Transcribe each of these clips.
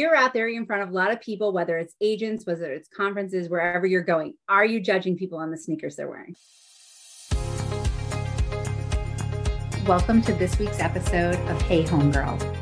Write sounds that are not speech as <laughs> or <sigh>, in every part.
You're out there in front of a lot of people, whether it's agents, whether it's conferences, wherever you're going. Are you judging people on the sneakers they're wearing? Welcome to this week's episode of Hey Homegirl.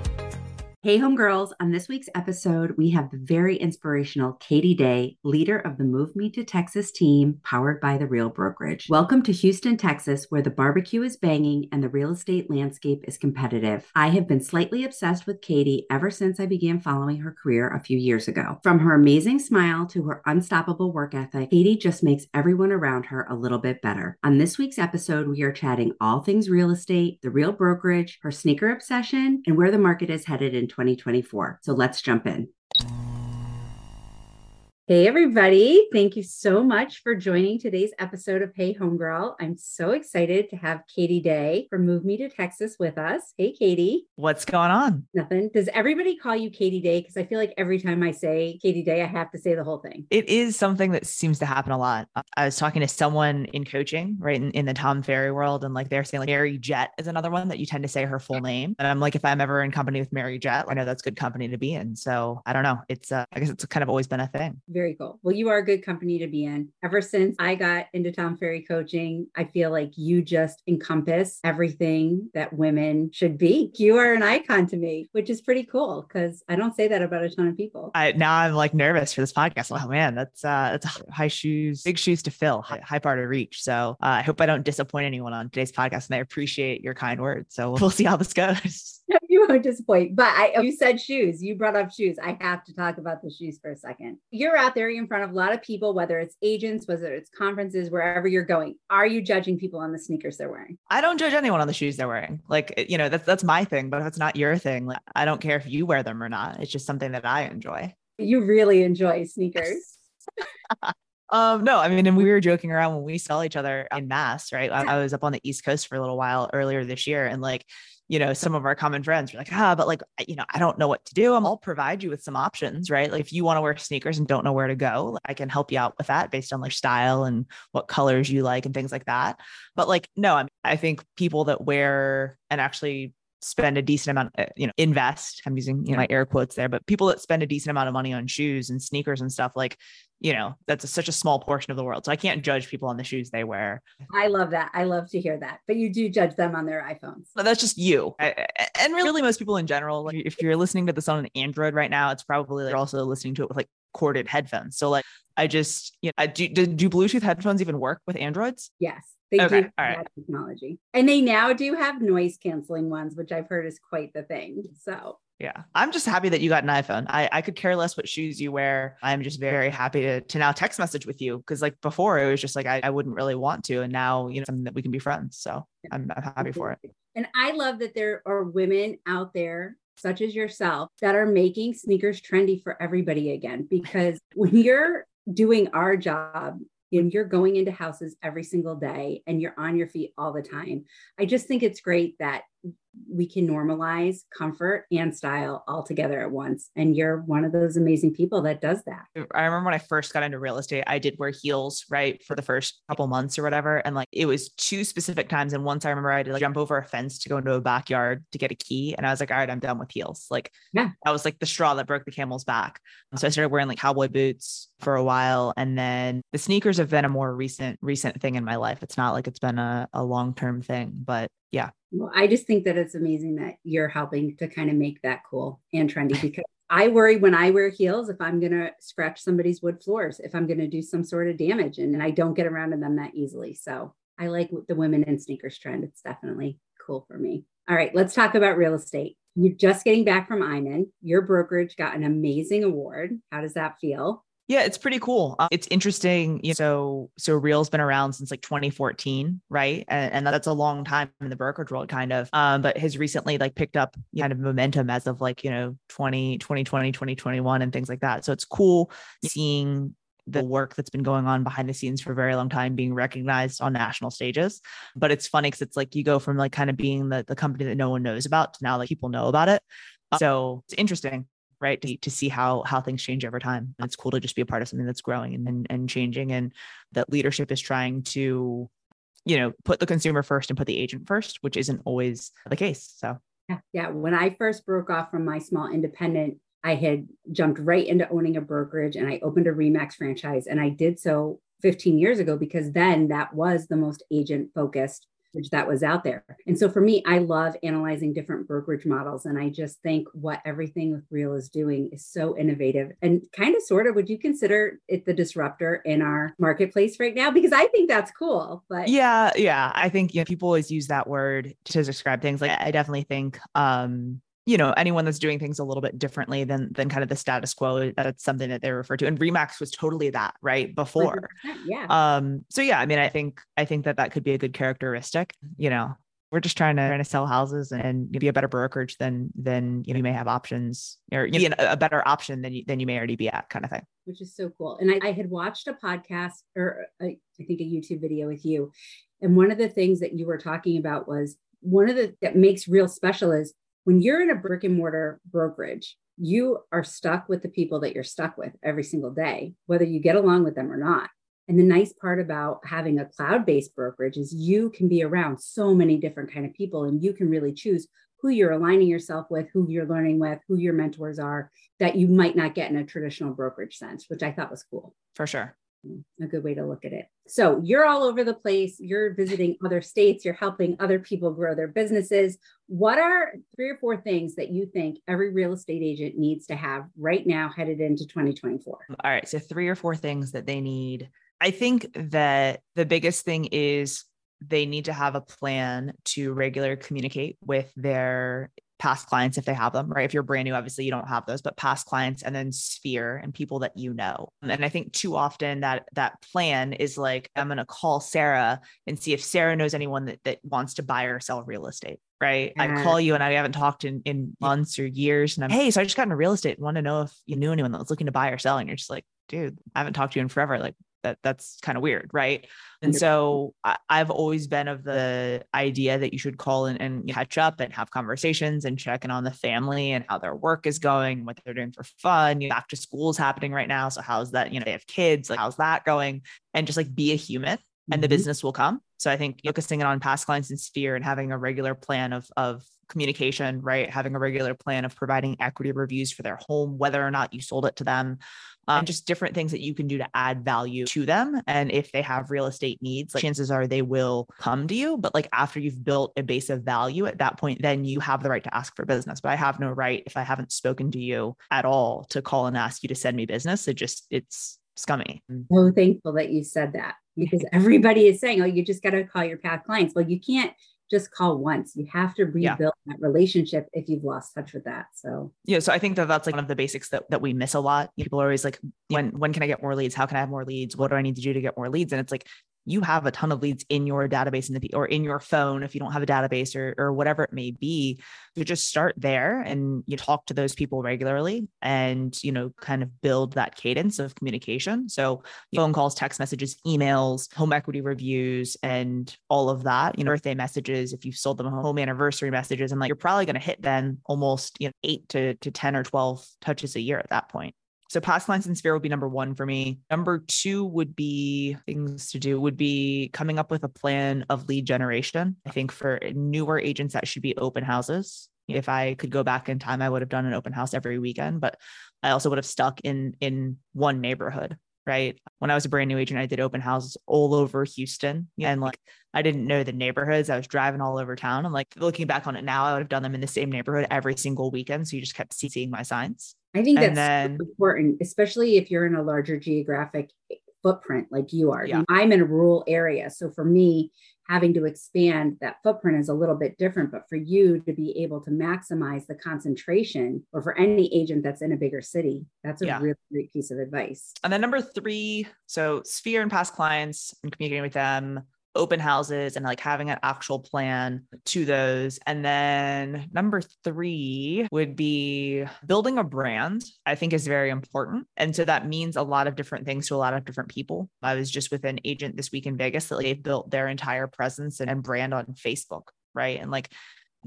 Hey, homegirls. On this week's episode, we have the very inspirational Katie Day, leader of the Move Me to Texas team, powered by the Real Brokerage. Welcome to Houston, Texas, where the barbecue is banging and the real estate landscape is competitive. I have been slightly obsessed with Katie ever since I began following her career a few years ago. From her amazing smile to her unstoppable work ethic, Katie just makes everyone around her a little bit better. On this week's episode, we are chatting all things real estate, the Real Brokerage, her sneaker obsession, and where the market is headed in 2024. So let's jump in. Hey, everybody. Thank you so much for joining today's episode of Hey Homegirl. I'm so excited to have Katie Day from Move Me to Texas with us. Hey, Katie. What's going on? Nothing. Does everybody call you Katie Day? Because I feel like every time I say Katie Day, I have to say the whole thing. It is something that seems to happen a lot. I was talking to someone in coaching, right, in, in the Tom Ferry world, and like they're saying, like, Mary Jet is another one that you tend to say her full name. And I'm like, if I'm ever in company with Mary Jet, I know that's good company to be in. So I don't know. It's, uh, I guess it's kind of always been a thing. Very cool. Well, you are a good company to be in. Ever since I got into Tom Ferry coaching, I feel like you just encompass everything that women should be. You are an icon to me, which is pretty cool because I don't say that about a ton of people. I now I'm like nervous for this podcast. Oh man, that's uh that's high shoes, big shoes to fill, high, high bar to reach. So uh, I hope I don't disappoint anyone on today's podcast, and I appreciate your kind words. So we'll see how this goes. <laughs> <laughs> you won't disappoint. But I, you said shoes. You brought up shoes. I have to talk about the shoes for a second. You're out there in front of a lot of people, whether it's agents, whether it's conferences, wherever you're going. Are you judging people on the sneakers they're wearing? I don't judge anyone on the shoes they're wearing. Like you know, that's that's my thing. But if it's not your thing, like, I don't care if you wear them or not. It's just something that I enjoy. You really enjoy sneakers. <laughs> Um, no, I mean, and we were joking around when we saw each other in mass, right? I, I was up on the East Coast for a little while earlier this year, and like, you know, some of our common friends were like, ah, but like, you know, I don't know what to do. I'll provide you with some options, right? Like, if you want to wear sneakers and don't know where to go, I can help you out with that based on like style and what colors you like and things like that. But like, no, I mean, I think people that wear and actually spend a decent amount, uh, you know, invest. I'm using you know, my air quotes there, but people that spend a decent amount of money on shoes and sneakers and stuff, like, you know, that's a, such a small portion of the world. So I can't judge people on the shoes they wear. I love that. I love to hear that. But you do judge them on their iPhones. But that's just you. I, and really, most people in general, like if you're listening to this on an Android right now, it's probably like you're also listening to it with like corded headphones. So like, I just, you know, I do, do, do Bluetooth headphones even work with Androids? Yes. They Okay, do all right. technology. And they now do have noise canceling ones, which I've heard is quite the thing. So Yeah. I'm just happy that you got an iPhone. I, I could care less what shoes you wear. I'm just very happy to, to now text message with you. Cause like before it was just like, I, I wouldn't really want to. And now, you know, something that we can be friends. So I'm, I'm happy for it. And I love that there are women out there, such as yourself, that are making sneakers trendy for everybody again. Because <laughs> when you're doing our job, and you're going into houses every single day and you're on your feet all the time. I just think it's great that we can normalize comfort and style all together at once. And you're one of those amazing people that does that. I remember when I first got into real estate, I did wear heels, right, for the first couple months or whatever. And like it was two specific times. And once I remember I had to like jump over a fence to go into a backyard to get a key. And I was like, all right, I'm done with heels. Like Yeah. that was like the straw that broke the camel's back. So I started wearing like cowboy boots for a while. And then the sneakers have been a more recent, recent thing in my life. It's not like it's been a, a long-term thing, but yeah. Well, I just think that it's amazing that you're helping to kind of make that cool and trendy because I worry when I wear heels if I'm going to scratch somebody's wood floors, if I'm going to do some sort of damage, and, and I don't get around to them that easily. So I like the women in sneakers trend. It's definitely cool for me. All right, let's talk about real estate. You're just getting back from Inman. Your brokerage got an amazing award. How does that feel? Yeah, it's pretty cool. Um, it's interesting. You know, so so Real's been around since like 2014, right? And, and that's a long time in the brokerage world, kind of. Um, but has recently like picked up kind of momentum as of like you know 20, 2020, 2021, and things like that. So it's cool seeing the work that's been going on behind the scenes for a very long time being recognized on national stages. But it's funny because it's like you go from like kind of being the, the company that no one knows about to now like people know about it. So it's interesting right to, to see how how things change over time and it's cool to just be a part of something that's growing and, and and changing and that leadership is trying to you know put the consumer first and put the agent first which isn't always the case so Yeah, yeah. When I first broke off from my small independent I had jumped right into owning a brokerage and I opened a Remax franchise. And I did so 15 years ago because then that was the most agent focused that was out there. And so for me, I love analyzing different brokerage models. And I just think what everything with Real is doing is so innovative and kind of sort of would you consider it the disruptor in our marketplace right now? Because I think that's cool. But yeah, yeah. I think you know, people always use that word to describe things. Like I definitely think um you know anyone that's doing things a little bit differently than than kind of the status quo that's something that they refer to and remax was totally that right before. yeah. Um so yeah i mean i think i think that that could be a good characteristic you know. We're just trying to trying to sell houses and be a better brokerage than than you know you may have options or you know, a better option than you than you may already be at kind of thing. Which is so cool and i, I had watched a podcast or a, I think a youtube video with you and one of the things that you were talking about was one of the that makes real special is when you're in a brick and mortar brokerage, you are stuck with the people that you're stuck with every single day, whether you get along with them or not. And the nice part about having a cloud-based brokerage is you can be around so many different kind of people and you can really choose who you're aligning yourself with, who you're learning with, who your mentors are that you might not get in a traditional brokerage sense, which I thought was cool. For sure a good way to look at it. So you're all over the place. You're visiting other states. You're helping other people grow their businesses. What are three or four things that you think every real estate agent needs to have right now headed into 2024? All right. So, three or four things that they need. I think that the biggest thing is they need to have a plan to regularly communicate with their past clients if they have them, right? If you're brand new, obviously you don't have those, but past clients and then sphere and people that you know. Mm-hmm. And I think too often that that plan is like, I'm going to call Sarah and see if Sarah knows anyone that, that wants to buy or sell real estate. Right. I mm-hmm. call you and I haven't talked in, in months or years. And I'm, hey, so I just got into real estate and want to know if you knew anyone that was looking to buy or sell. And you're just like, dude, I haven't talked to you in forever. Like, that that's kind of weird right and so I, have always been of the idea that you should call and, and catch up and have conversations and check in on the family and how their work is going what they're doing for fun you know, back to school is happening right now so how's that you know they have kids like how's that going and just like be a human and the mm-hmm. business will come so i think focusing on past clients and sphere and having a regular plan of of communication, right? Having a regular plan of providing equity reviews for their home, whether or not you sold it to them, um, just different things that you can do to add value to them. And if they have real estate needs, like chances are they will come to you. But like after you've built a base of value at that point, then you have the right to ask for business. But I have no right if I haven't spoken to you at all to call and ask you to send me business. It just, it's scummy. So thankful that you said that because everybody is saying, oh, you just got to call your past clients. Well, you can't just call once. You have to rebuild yeah. that relationship if you've lost touch with that. So yeah, so I think that that's like one of the basics that, that we miss a lot. People are always like, when when can I get more leads? How can I have more leads? What do I need to do to get more leads? And it's like you have a ton of leads in your database in the or in your phone if you don't have a database or or whatever it may be you just start there and you talk to those people regularly and you know kind of build that cadence of communication. So phone calls text messages emails home equity reviews and all of that you know birthday messages if you've sold them home anniversary messages and like you're probably going to hit then almost you know 8 to to 10 or 12 touches a year at that point so past clients and sphere would be number one for me. Number two would be things to do would be coming up with a plan of lead generation. I think for newer agents that should be open houses. If I could go back in time, I would have done an open house every weekend, but I also would have stuck in in one neighborhood right? When I was a brand new agent, I did open houses all over Houston. And like I didn't know the neighborhoods. I was driving all over town. I'm like looking back on it now, I would have done them in the same neighborhood every single weekend. So you just kept seeing my signs. I think that's then, important, especially if you're in a larger geographic footprint like you are. Yeah. I'm in a rural area. So for me, having to expand that footprint is a little bit different. But for you to be able to maximize the concentration, or for any agent that's in a bigger city, that's a yeah. really great piece of advice. And then number three, so sphere and past clients and communicating with them open houses and like having an actual plan to those. And then number three would be building a brand, I think is very important. And so that means a lot of different things to a lot of different people. I was just with an agent this week in Vegas that they've built their entire presence and brand on Facebook. Right. And like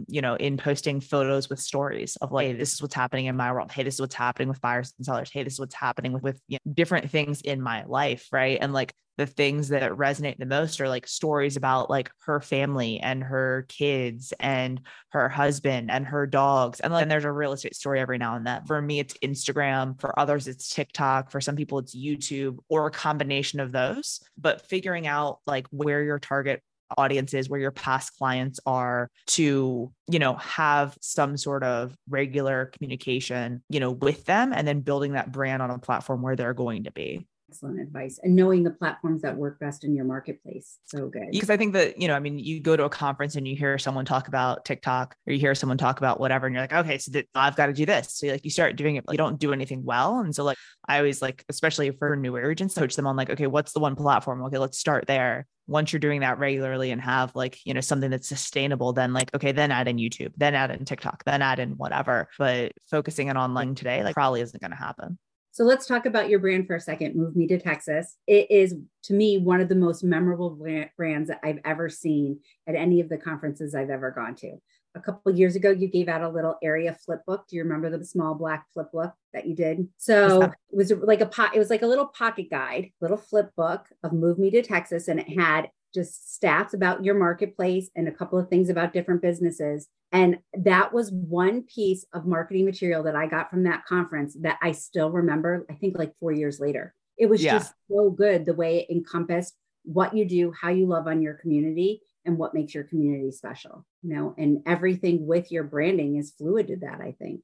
you know, in posting photos with stories of like, hey, this is what's happening in my world. Hey, this is what's happening with buyers and sellers. Hey, this is what's happening with, with you know, different things in my life. Right. And like the things that resonate the most are like stories about like her family and her kids and her husband and her dogs. And then there's a real estate story every now and then. For me, it's Instagram. For others, it's TikTok. For some people, it's YouTube or a combination of those. But figuring out like where your target audiences where your past clients are to you know have some sort of regular communication you know with them and then building that brand on a platform where they're going to be excellent advice and knowing the platforms that work best in your marketplace so good. Because i think that you know i mean you go to a conference and you hear someone talk about tiktok or you hear someone talk about whatever and you're like okay so th- i've got to do this. So like you start doing it you don't do anything well and so like i always like especially for new agents coach them on like okay what's the one platform? Okay let's start there. Once you're doing that regularly and have like you know something that's sustainable then like okay then add in youtube then add in tiktok then add in whatever but focusing on online today like probably isn't going to happen so let's talk about your brand for a second. Move Me to Texas. It is to me one of the most memorable brands that I've ever seen at any of the conferences I've ever gone to. A couple years ago, you gave out a little area flip book. Do you remember the small black flip book that you did? So it was like a pot. It was like a little pocket guide, little flip book of Move Me to Texas, and it had just stats about your marketplace and a couple of things about different businesses. And that was one piece of marketing material that I got from that conference that I still remember, I think like four years later. It was yeah. just so good the way it encompassed what you do, how you love on your community, and what makes your community special, you know, and everything with your branding is fluid to that, I think.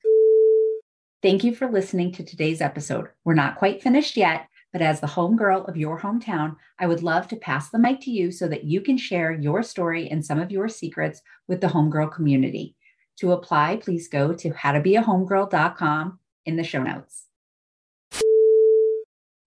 Thank you for listening to today's episode. We're not quite finished yet, but as the homegirl of your hometown, I would love to pass the mic to you so that you can share your story and some of your secrets with the homegirl community. To apply, please go to howtobeahomegirl.com in the show notes.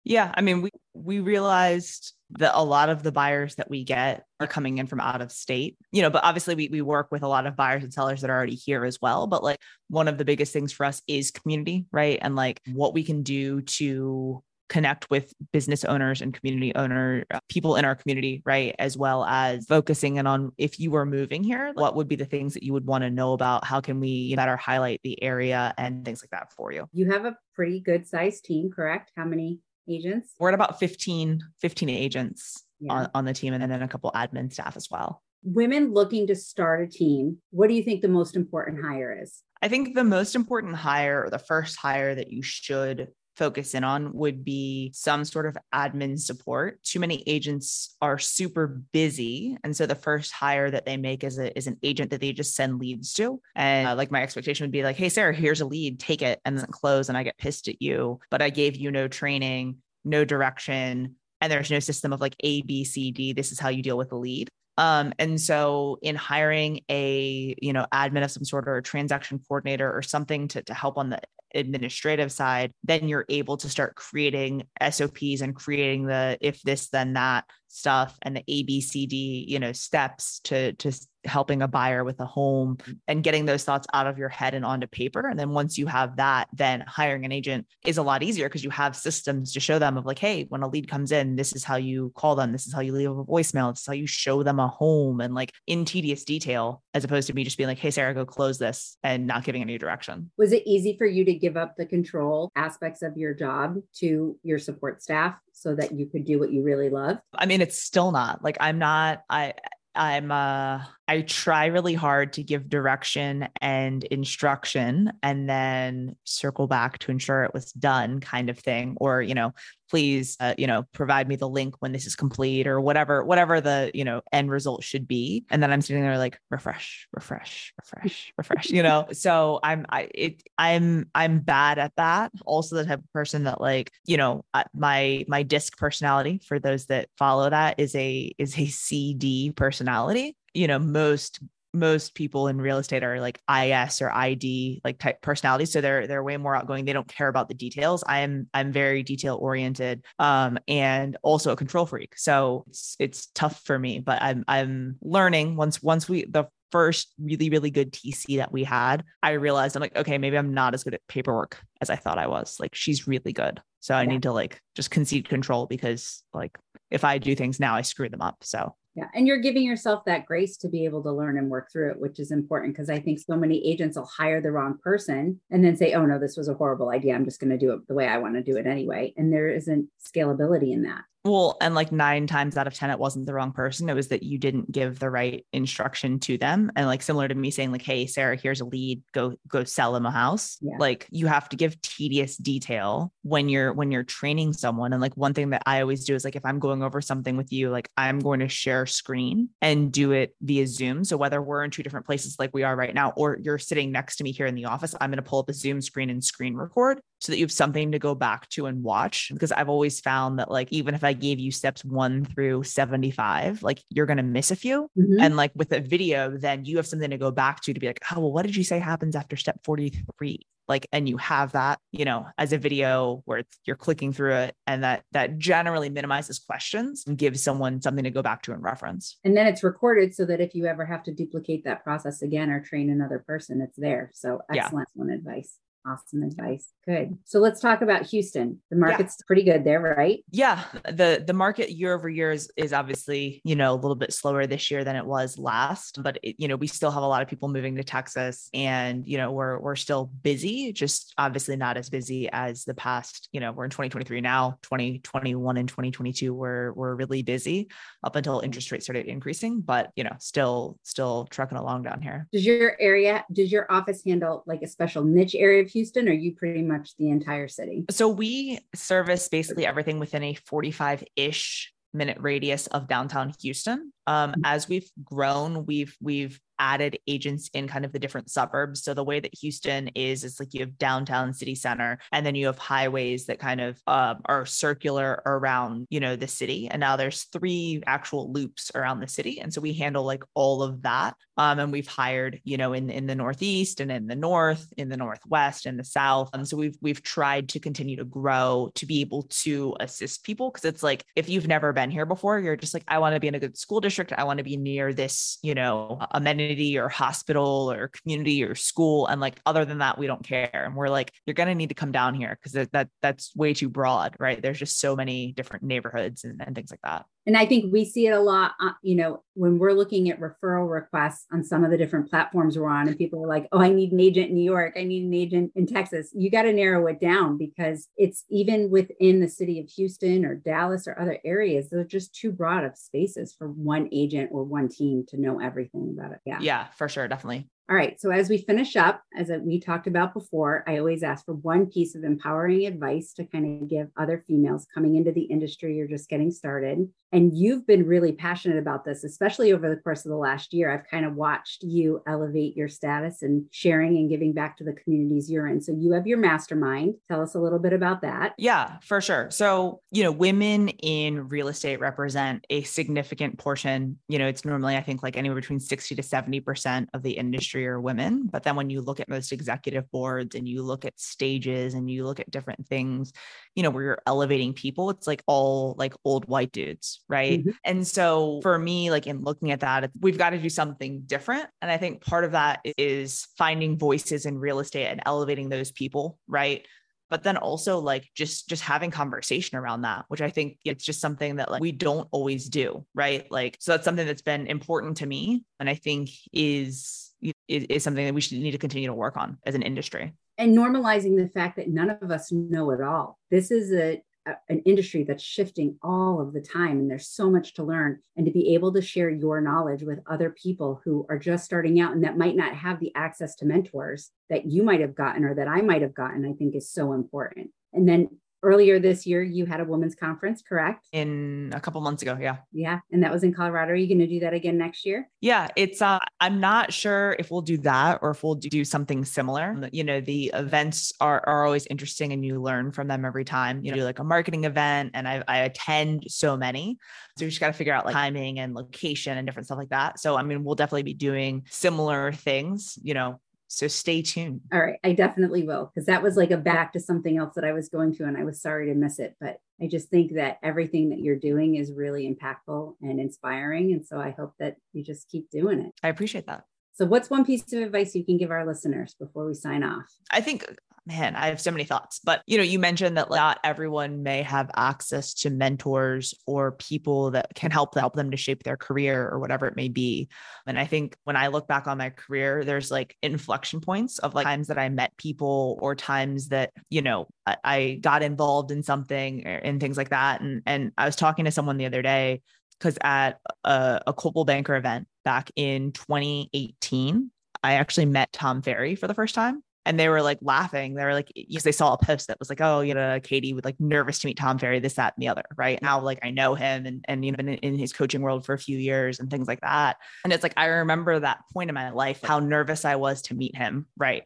Yeah, I mean, we we realized that a lot of the buyers that we get are coming in from out of state, you know, but obviously we, we work with a lot of buyers and sellers that are already here as well. But like one of the biggest things for us is community, right? And like what we can do to connect with business owners and community owner uh, people in our community right? As well as focusing in on if you were moving here what would be the things that you would want to know about? How can we better highlight the area and things like that for you? You have a pretty good sized team correct? How many agents? We're at about 15 15 agents yeah. on, on the team and then a couple admin staff as well. Women looking to start a team what do you think the most important hire is? I think the most important hire or the first hire that you should focus in on would be some sort of admin support. Too many agents are super busy. And so the first hire that they make is, a, is an agent that they just send leads to. And uh, like my expectation would be like, hey, Sarah, here's a lead, take it and then close. And I get pissed at you, but I gave you no training, no direction. And there's no system of like A, B, C, D. This is how you deal with a lead. Um, and so in hiring a, you know, admin of some sort or a transaction coordinator or something to, to help on the administrative side, then you're able to start creating SOPs and creating the if this, then that stuff and the ABCD, you know, steps to to helping a buyer with a home and getting those thoughts out of your head and onto paper. And then once you have that, then hiring an agent is a lot easier because you have systems to show them of like, hey, when a lead comes in, this is how you call them, this is how you leave a voicemail, this is how you show them a home and like in tedious detail, as opposed to me just being like, hey, Sarah, go close this and not giving any direction. Was it easy for you to give up the control aspects of your job to your support staff so that you could do what you really love? I mean, it's still not like I'm not, I, I'm uh I try really hard to give direction and instruction and then circle back to ensure it was done kind of thing or you know please uh, you know provide me the link when this is complete or whatever whatever the you know end result should be. And then i'm sitting there like refresh refresh refresh refresh you know? So i'm i it i'm i'm bad at that. Also the type of person that like you know my my disc personality for those that follow that is a is a cd personality. You know most most people in real estate are like IS or ID like type personalities. So they're they're way more outgoing. They don't care about the details. I am I'm very detail oriented um and also a control freak. So it's it's tough for me, but I'm I'm learning once once we the first really really good TC that we had, I realized I'm like okay, maybe I'm not as good at paperwork as I thought I was. Like she's really good. So I yeah. need to like just concede control because like if I do things now I screw them up. So yeah. And you're giving yourself that grace to be able to learn and work through it, which is important because I think so many agents will hire the wrong person and then say, oh, no, this was a horrible idea. I'm just going to do it the way I want to do it anyway. And there isn't scalability in that. Well, and like nine times out of 10, it wasn't the wrong person. It was that you didn't give the right instruction to them. And like similar to me saying, like, hey, Sarah, here's a lead, go, go sell them a house. Yeah. Like you have to give tedious detail when you're when you're training someone. And like one thing that I always do is like if I'm going over something with you, like I'm going to share screen and do it via Zoom. So whether we're in two different places like we are right now, or you're sitting next to me here in the office, I'm going to pull up a Zoom screen and screen record so that you have something to go back to and watch. Because I've always found that, like, even if I gave you steps one through 75, like, you're going to miss a few. Mm-hmm. And like with a video, then you have something to go back to to be like, oh, well, what did you say happens after step 43? Like, and you have that, you know, as a video where you're clicking through it and that that generally minimizes questions and gives someone something to go back to and reference. And then it's recorded so that if you ever have to duplicate that process again or train another person, it's there. So excellent yeah. one advice. Awesome advice. Good. So let's talk about Houston. The market's yeah. pretty good there, right? Yeah. The the market year over year is, is obviously, you know, a little bit slower this year than it was last, but it, you know, we still have a lot of people moving to Texas and, you know, we're we're still busy, just obviously not as busy as the past, you know, we're in 2023 now, 2021 and 2022 we're we're really busy up until interest rates started increasing, but, you know, still still trucking along down here. Does your area, does your office handle like a special niche area of Houston or you pretty much much the entire city? So we service basically everything within a 45 ish minute radius of downtown Houston. Um, mm-hmm. as we've grown, we've we've added agents in kind of the different suburbs. So the way that Houston is, it's like you have downtown city center, and then you have highways that kind of uh, are circular around, you know, the city. And now there's three actual loops around the city, and so we handle like all of that. Um, and we've hired, you know, in in the Northeast and in the North, in the Northwest, and the South. And so we've we've tried to continue to grow to be able to assist people because it's like if you've never been here before, you're just like, I want to be in a good school district. I want to be near this, you know, amenity or hospital or community or school and like other than that we don't care. And we're like you're going to need to come down here because that, that that's way too broad right? There's just so many different neighborhoods and, and things like that and i think we see it a lot uh, you know when we're looking at referral requests on some of the different platforms we're on and people are like oh i need an agent in new york. I need an agent in texas. You got to narrow it down because it's even within the city of houston or dallas or other areas they're just too broad of spaces for one agent or one team to know everything about it. Yeah. Yeah for sure definitely all right. So as we finish up, as we talked about before, I always ask for one piece of empowering advice to kind of give other females coming into the industry or just getting started. And you've been really passionate about this, especially over the course of the last year. I've kind of watched you elevate your status and sharing and giving back to the communities you're in. So you have your mastermind. Tell us a little bit about that. Yeah, for sure. So, you know, women in real estate represent a significant portion. You know, it's normally, I think, like anywhere between 60 to 70% of the industry industry are women. But then when you look at most executive boards and you look at stages and you look at different things, you know, where you're elevating people, it's like all like old white dudes. Right. Mm-hmm. And so for me, like in looking at that, we've got to do something different. And I think part of that is finding voices in real estate and elevating those people. Right but then also like just just having conversation around that which i think it's just something that like we don't always do right like so that's something that's been important to me and i think is is, is something that we should need to continue to work on as an industry. And normalizing the fact that none of us know it all. This is a, a, an industry that's shifting all of the time, and there's so much to learn. And to be able to share your knowledge with other people who are just starting out and that might not have the access to mentors that you might have gotten or that I might have gotten, I think is so important. And then earlier this year you had a women's conference correct? In a couple months ago yeah. Yeah and that was in colorado. Are you going to do that again next year? Yeah it's uh i'm not sure if we'll do that or if we'll do something similar. You know the events are, are always interesting and you learn from them every time. You know like a marketing event and i, I attend so many. So we just got to figure out like timing and location and different stuff like that. So i mean we'll definitely be doing similar things you know so stay tuned. All right. I definitely will because that was like a back to something else that I was going to and I was sorry to miss it. But I just think that everything that you're doing is really impactful and inspiring. And so I hope that you just keep doing it. I appreciate that. So, what's one piece of advice you can give our listeners before we sign off? I think man, I have so many thoughts. But you know, you mentioned that not everyone may have access to mentors or people that can help help them to shape their career or whatever it may be. And I think when I look back on my career, there's like inflection points of like times that I met people or times that, you know, I, I got involved in something and things like that. And and I was talking to someone the other day because at a, a Coldwell Banker event back in 2018, I actually met Tom Ferry for the first time and they were like laughing. They were like, because they saw a post that was like, oh, you know, Katie would like nervous to meet Tom Ferry, this, that, and the other. Right now, like I know him and and you know been in his coaching world for a few years and things like that. And it's like I remember that point in my life how nervous I was to meet him. Right.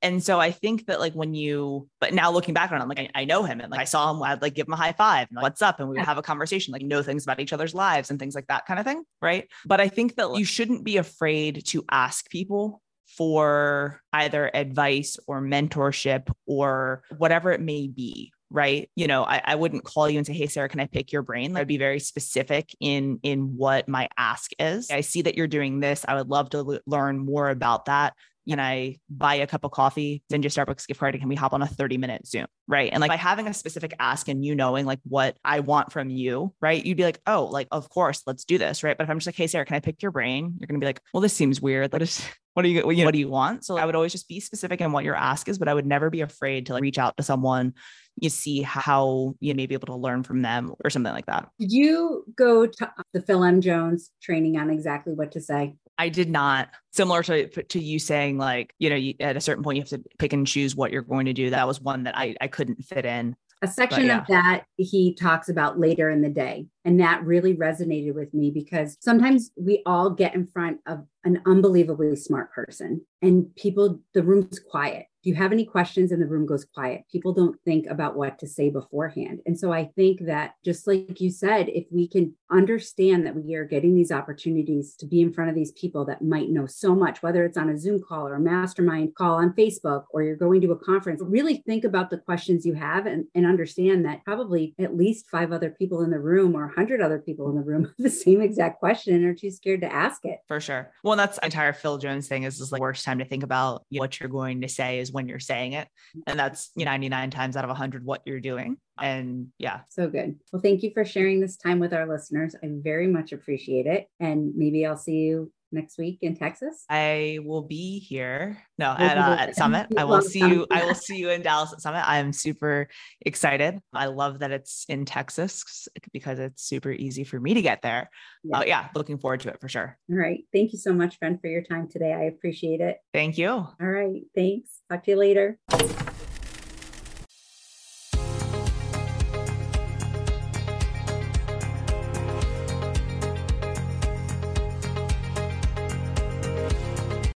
And so I think that like when you, but now looking back on it, I'm like, I, I know him and like I saw him, I'd like give him a high five and like, what's up? And we would have a conversation, like know things about each other's lives and things like that kind of thing. Right. But I think that like, you shouldn't be afraid to ask people for either advice or mentorship or whatever it may be right? You know I, I, wouldn't call you and say hey sarah can i pick your brain? Like, i'd be very specific in in what my ask is. I see that you're doing this. I would love to l- learn more about that can I buy a cup of coffee, send you Starbucks gift card, and can we hop on a 30 minute Zoom? Right. And like by having a specific ask and you knowing like what I want from you, right? You'd be like, oh, like, of course, let's do this. Right. But if I'm just like, hey, Sarah, can I pick your brain? You're going to be like, well, this seems weird. What is, what do you, what do you want? So I would always just be specific in what your ask is, but I would never be afraid to like reach out to someone you see how you may be able to learn from them or something like that. Did you go to the Phil M. Jones training on exactly what to say? I did not. Similar to to you saying like, you know, you, at a certain point you have to pick and choose what you're going to do. That was one that I I couldn't fit in. A section yeah. of that he talks about later in the day. And that really resonated with me because sometimes we all get in front of an unbelievably smart person and people, the room's quiet if you have any questions and the room goes quiet, people don't think about what to say beforehand. And so I think that just like you said, if we can understand that we are getting these opportunities to be in front of these people that might know so much, whether it's on a Zoom call or a mastermind call on Facebook, or you're going to a conference, really think about the questions you have and, and understand that probably at least five other people in the room or 100 other people in the room have the same exact question and are too scared to ask it. For sure. Well, that's entire Phil Jones thing is this like worst time to think about what you're going to say when you're saying it. And that's you know, 99 times out of 100 what you're doing. And yeah. So good. Well, thank you for sharing this time with our listeners. I very much appreciate it. And maybe I'll see you next week in Texas? I will be here. No, at, uh, at Summit. <laughs> I will see you. I will see you in Dallas at Summit. I'm super excited. I love that it's in Texas because it's super easy for me to get there. Yeah. Uh, yeah, looking forward to it for sure. All right. Thank you so much, friend, for your time today. I appreciate it. Thank you. All right. Thanks. Talk to you later.